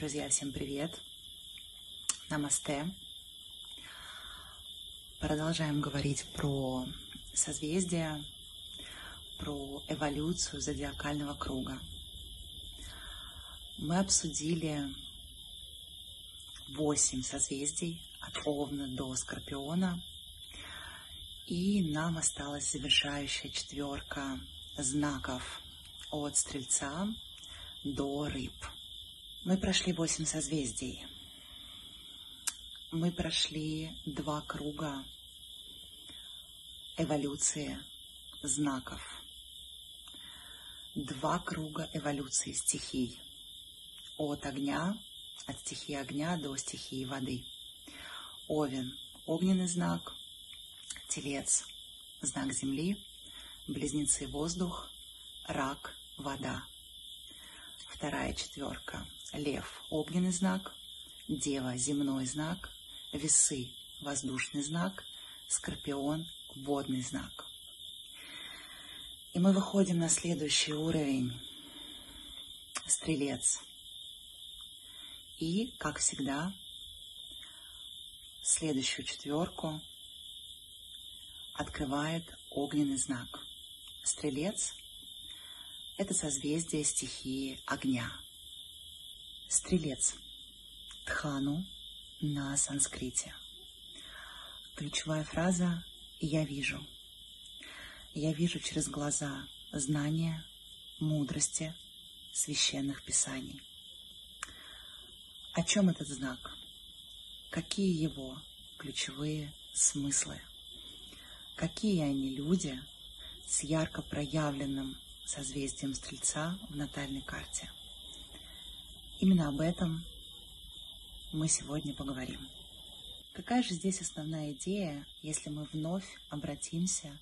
Друзья, всем привет! Намасте! Продолжаем говорить про созвездия, про эволюцию зодиакального круга. Мы обсудили восемь созвездий от Овна до Скорпиона, и нам осталась завершающая четверка знаков от Стрельца до Рыб – мы прошли восемь созвездий. Мы прошли два круга эволюции знаков. Два круга эволюции стихий. От огня, от стихии огня до стихии воды. Овен – огненный знак, телец – знак земли, близнецы – воздух, рак – вода. Вторая четверка Лев – огненный знак, Дева – земной знак, Весы – воздушный знак, Скорпион – водный знак. И мы выходим на следующий уровень – Стрелец. И, как всегда, следующую четверку открывает огненный знак. Стрелец – это созвездие стихии огня – Стрелец. Тхану на санскрите. Ключевая фраза «Я вижу». Я вижу через глаза знания, мудрости, священных писаний. О чем этот знак? Какие его ключевые смыслы? Какие они люди с ярко проявленным созвездием Стрельца в натальной карте – Именно об этом мы сегодня поговорим. Какая же здесь основная идея, если мы вновь обратимся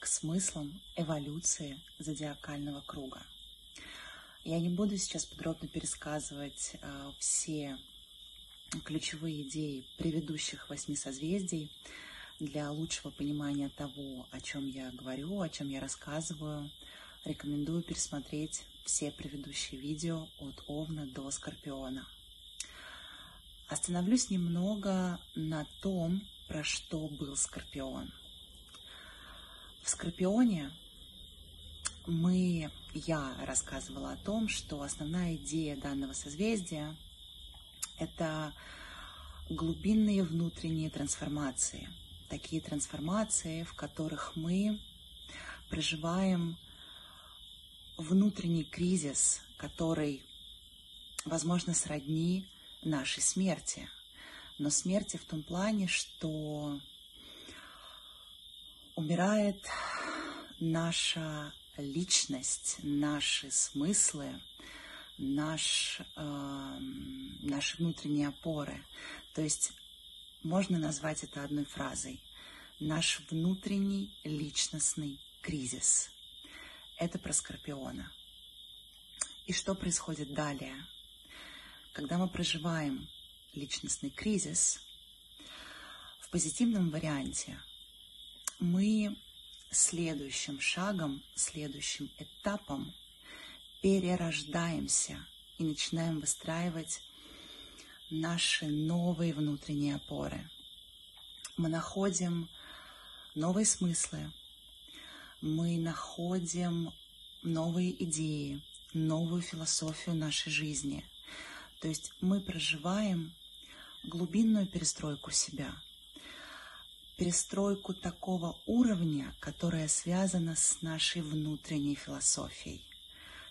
к смыслам эволюции зодиакального круга? Я не буду сейчас подробно пересказывать э, все ключевые идеи предыдущих восьми созвездий для лучшего понимания того, о чем я говорю, о чем я рассказываю. Рекомендую пересмотреть все предыдущие видео от Овна до Скорпиона. Остановлюсь немного на том, про что был Скорпион. В Скорпионе мы, я рассказывала о том, что основная идея данного созвездия – это глубинные внутренние трансформации. Такие трансформации, в которых мы проживаем внутренний кризис, который, возможно, сродни нашей смерти. Но смерти в том плане, что умирает наша личность, наши смыслы, наш, э, наши внутренние опоры. То есть можно назвать это одной фразой. Наш внутренний личностный кризис – это про Скорпиона. И что происходит далее? Когда мы проживаем личностный кризис, в позитивном варианте мы следующим шагом, следующим этапом перерождаемся и начинаем выстраивать наши новые внутренние опоры. Мы находим новые смыслы, мы находим новые идеи, новую философию нашей жизни. То есть мы проживаем глубинную перестройку себя, перестройку такого уровня, которая связана с нашей внутренней философией,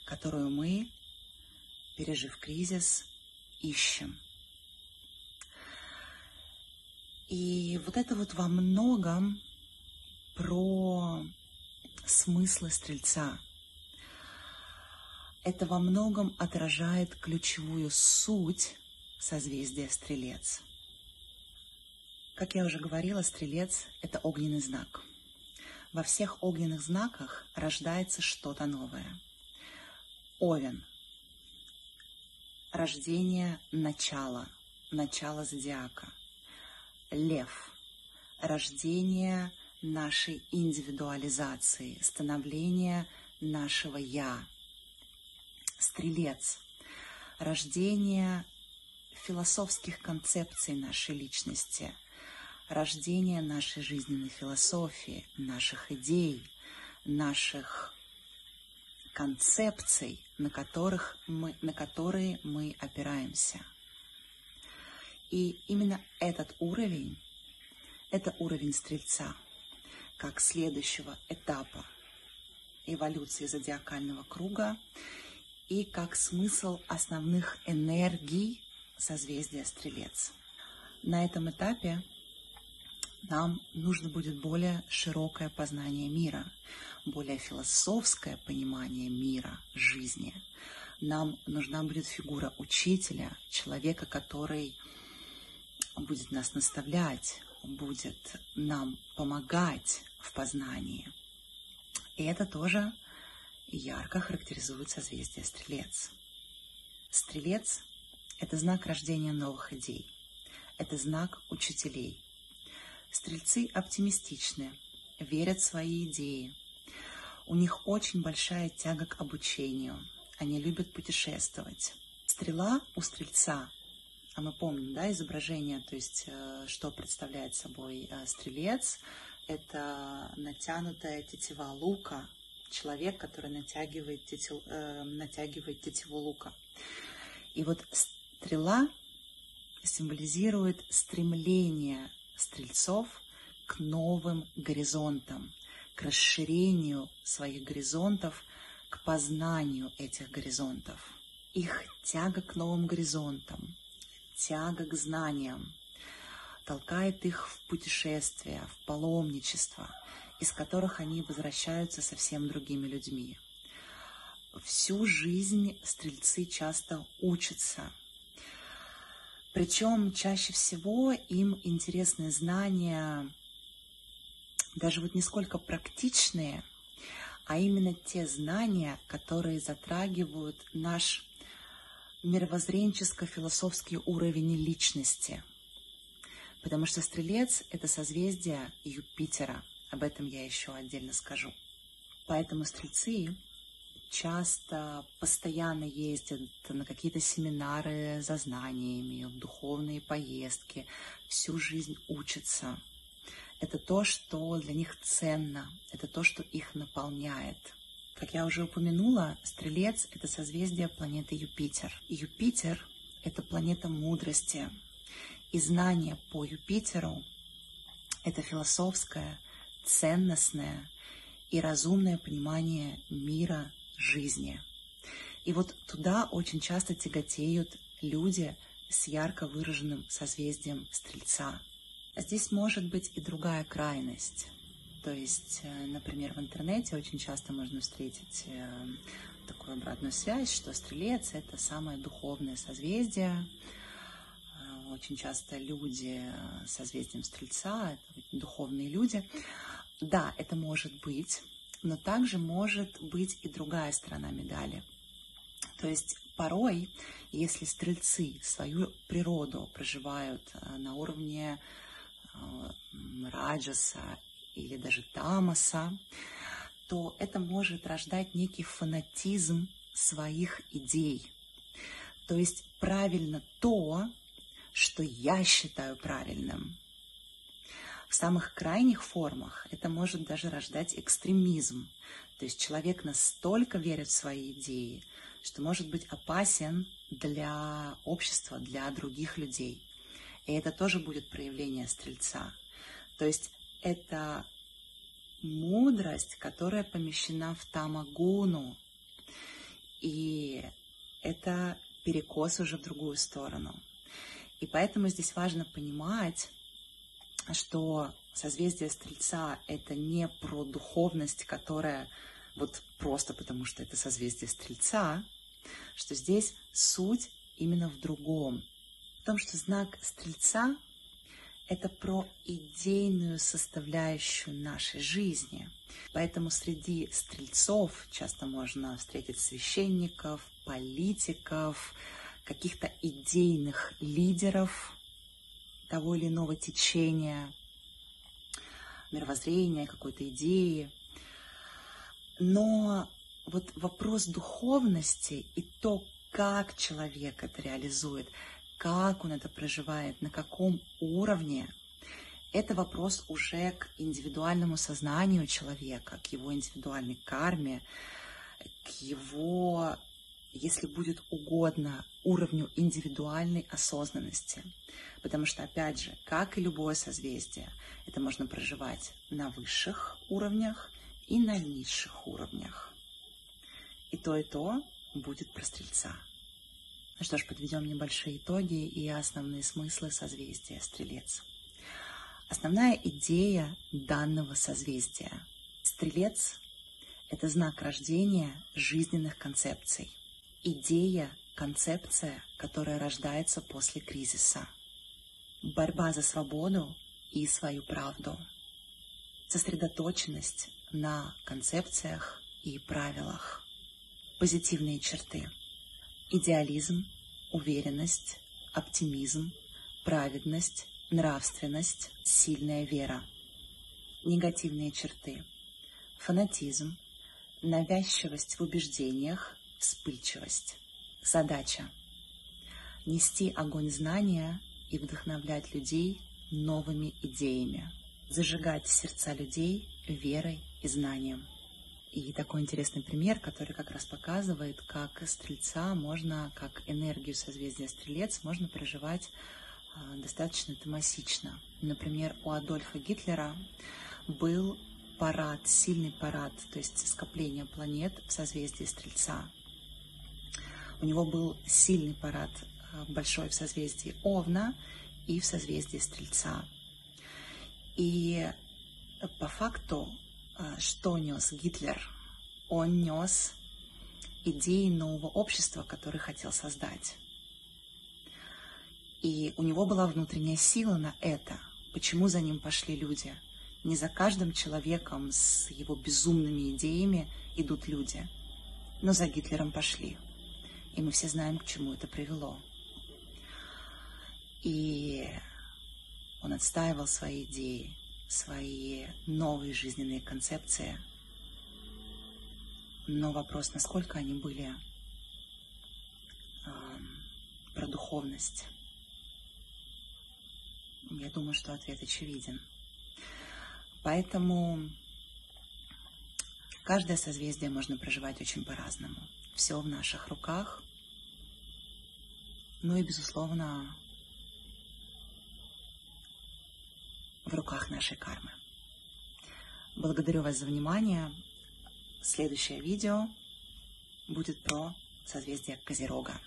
которую мы, пережив кризис, ищем. И вот это вот во многом про смыслы Стрельца. Это во многом отражает ключевую суть созвездия Стрелец. Как я уже говорила, Стрелец – это огненный знак. Во всех огненных знаках рождается что-то новое. Овен – рождение начала, начало зодиака. Лев – рождение – нашей индивидуализации, становления нашего «я». Стрелец – рождение философских концепций нашей личности, рождения нашей жизненной философии, наших идей, наших концепций, на, которых мы, на которые мы опираемся. И именно этот уровень, это уровень Стрельца, как следующего этапа эволюции зодиакального круга и как смысл основных энергий созвездия Стрелец. На этом этапе нам нужно будет более широкое познание мира, более философское понимание мира, жизни. Нам нужна будет фигура учителя, человека, который будет нас наставлять, будет нам помогать в познании. И это тоже ярко характеризует созвездие Стрелец. Стрелец – это знак рождения новых идей, это знак учителей. Стрельцы оптимистичны, верят в свои идеи, у них очень большая тяга к обучению. Они любят путешествовать. Стрела у стрельца, а мы помним, да, изображение, то есть э, что представляет собой э, стрелец, это натянутая тетива лука, человек, который натягивает, тетив, э, натягивает тетиву лука. И вот стрела символизирует стремление стрельцов к новым горизонтам – к расширению своих горизонтов, к познанию этих горизонтов. Их тяга к новым горизонтам, тяга к знаниям толкает их в путешествия, в паломничество, из которых они возвращаются совсем другими людьми. Всю жизнь стрельцы часто учатся. Причем чаще всего им интересны знания даже вот не сколько практичные, а именно те знания, которые затрагивают наш мировоззренческо-философский уровень личности. Потому что Стрелец – это созвездие Юпитера. Об этом я еще отдельно скажу. Поэтому Стрельцы часто постоянно ездят на какие-то семинары за знаниями, духовные поездки, всю жизнь учатся – это то, что для них ценно, это то, что их наполняет. Как я уже упомянула, Стрелец — это созвездие планеты Юпитер. Юпитер — это планета мудрости. И знание по Юпитеру — это философское, ценностное и разумное понимание мира, жизни. И вот туда очень часто тяготеют люди с ярко выраженным созвездием Стрельца — Здесь может быть и другая крайность. То есть, э, например, в интернете очень часто можно встретить э, такую обратную связь, что Стрелец — это самое духовное созвездие. Э, очень часто люди созвездием Стрельца — это духовные люди. Да, это может быть, но также может быть и другая сторона медали. То есть порой, если стрельцы свою природу проживают на уровне раджаса или даже тамаса, то это может рождать некий фанатизм своих идей. То есть правильно то, что я считаю правильным. В самых крайних формах это может даже рождать экстремизм. То есть человек настолько верит в свои идеи, что может быть опасен для общества, для других людей. И это тоже будет проявление стрельца. То есть это мудрость, которая помещена в тамагуну. И это перекос уже в другую сторону. И поэтому здесь важно понимать, что созвездие Стрельца — это не про духовность, которая вот просто потому, что это созвездие Стрельца, что здесь суть именно в другом — том, что знак Стрельца – это про идейную составляющую нашей жизни. Поэтому среди стрельцов часто можно встретить священников, политиков, каких-то идейных лидеров того или иного течения, мировоззрения, какой-то идеи. Но вот вопрос духовности и то, как человек это реализует – как он это проживает, на каком уровне, это вопрос уже к индивидуальному сознанию человека, к его индивидуальной карме, к его, если будет угодно, уровню индивидуальной осознанности. Потому что, опять же, как и любое созвездие, это можно проживать на высших уровнях и на низших уровнях. И то, и то будет про Стрельца. Ну что ж, подведем небольшие итоги и основные смыслы созвездия Стрелец. Основная идея данного созвездия. Стрелец – это знак рождения жизненных концепций. Идея, концепция, которая рождается после кризиса. Борьба за свободу и свою правду. Сосредоточенность на концепциях и правилах. Позитивные черты. Идеализм, уверенность, оптимизм, праведность, нравственность, сильная вера. Негативные черты. Фанатизм, навязчивость в убеждениях, вспыльчивость. Задача. Нести огонь знания и вдохновлять людей новыми идеями. Зажигать сердца людей верой и знанием. И такой интересный пример, который как раз показывает, как стрельца можно, как энергию созвездия стрелец можно проживать а, достаточно томасично. Например, у Адольфа Гитлера был парад, сильный парад, то есть скопление планет в созвездии Стрельца. У него был сильный парад а, большой в созвездии Овна и в созвездии Стрельца. И по факту, что нес Гитлер? Он нес идеи нового общества, который хотел создать. И у него была внутренняя сила на это. Почему за ним пошли люди? Не за каждым человеком с его безумными идеями идут люди, но за Гитлером пошли. И мы все знаем, к чему это привело. И он отстаивал свои идеи, свои новые жизненные концепции. Но вопрос, насколько они были э, про духовность. Я думаю, что ответ очевиден. Поэтому каждое созвездие можно проживать очень по-разному. Все в наших руках. Ну и, безусловно, в руках нашей кармы. Благодарю вас за внимание. Следующее видео будет про созвездие Козерога.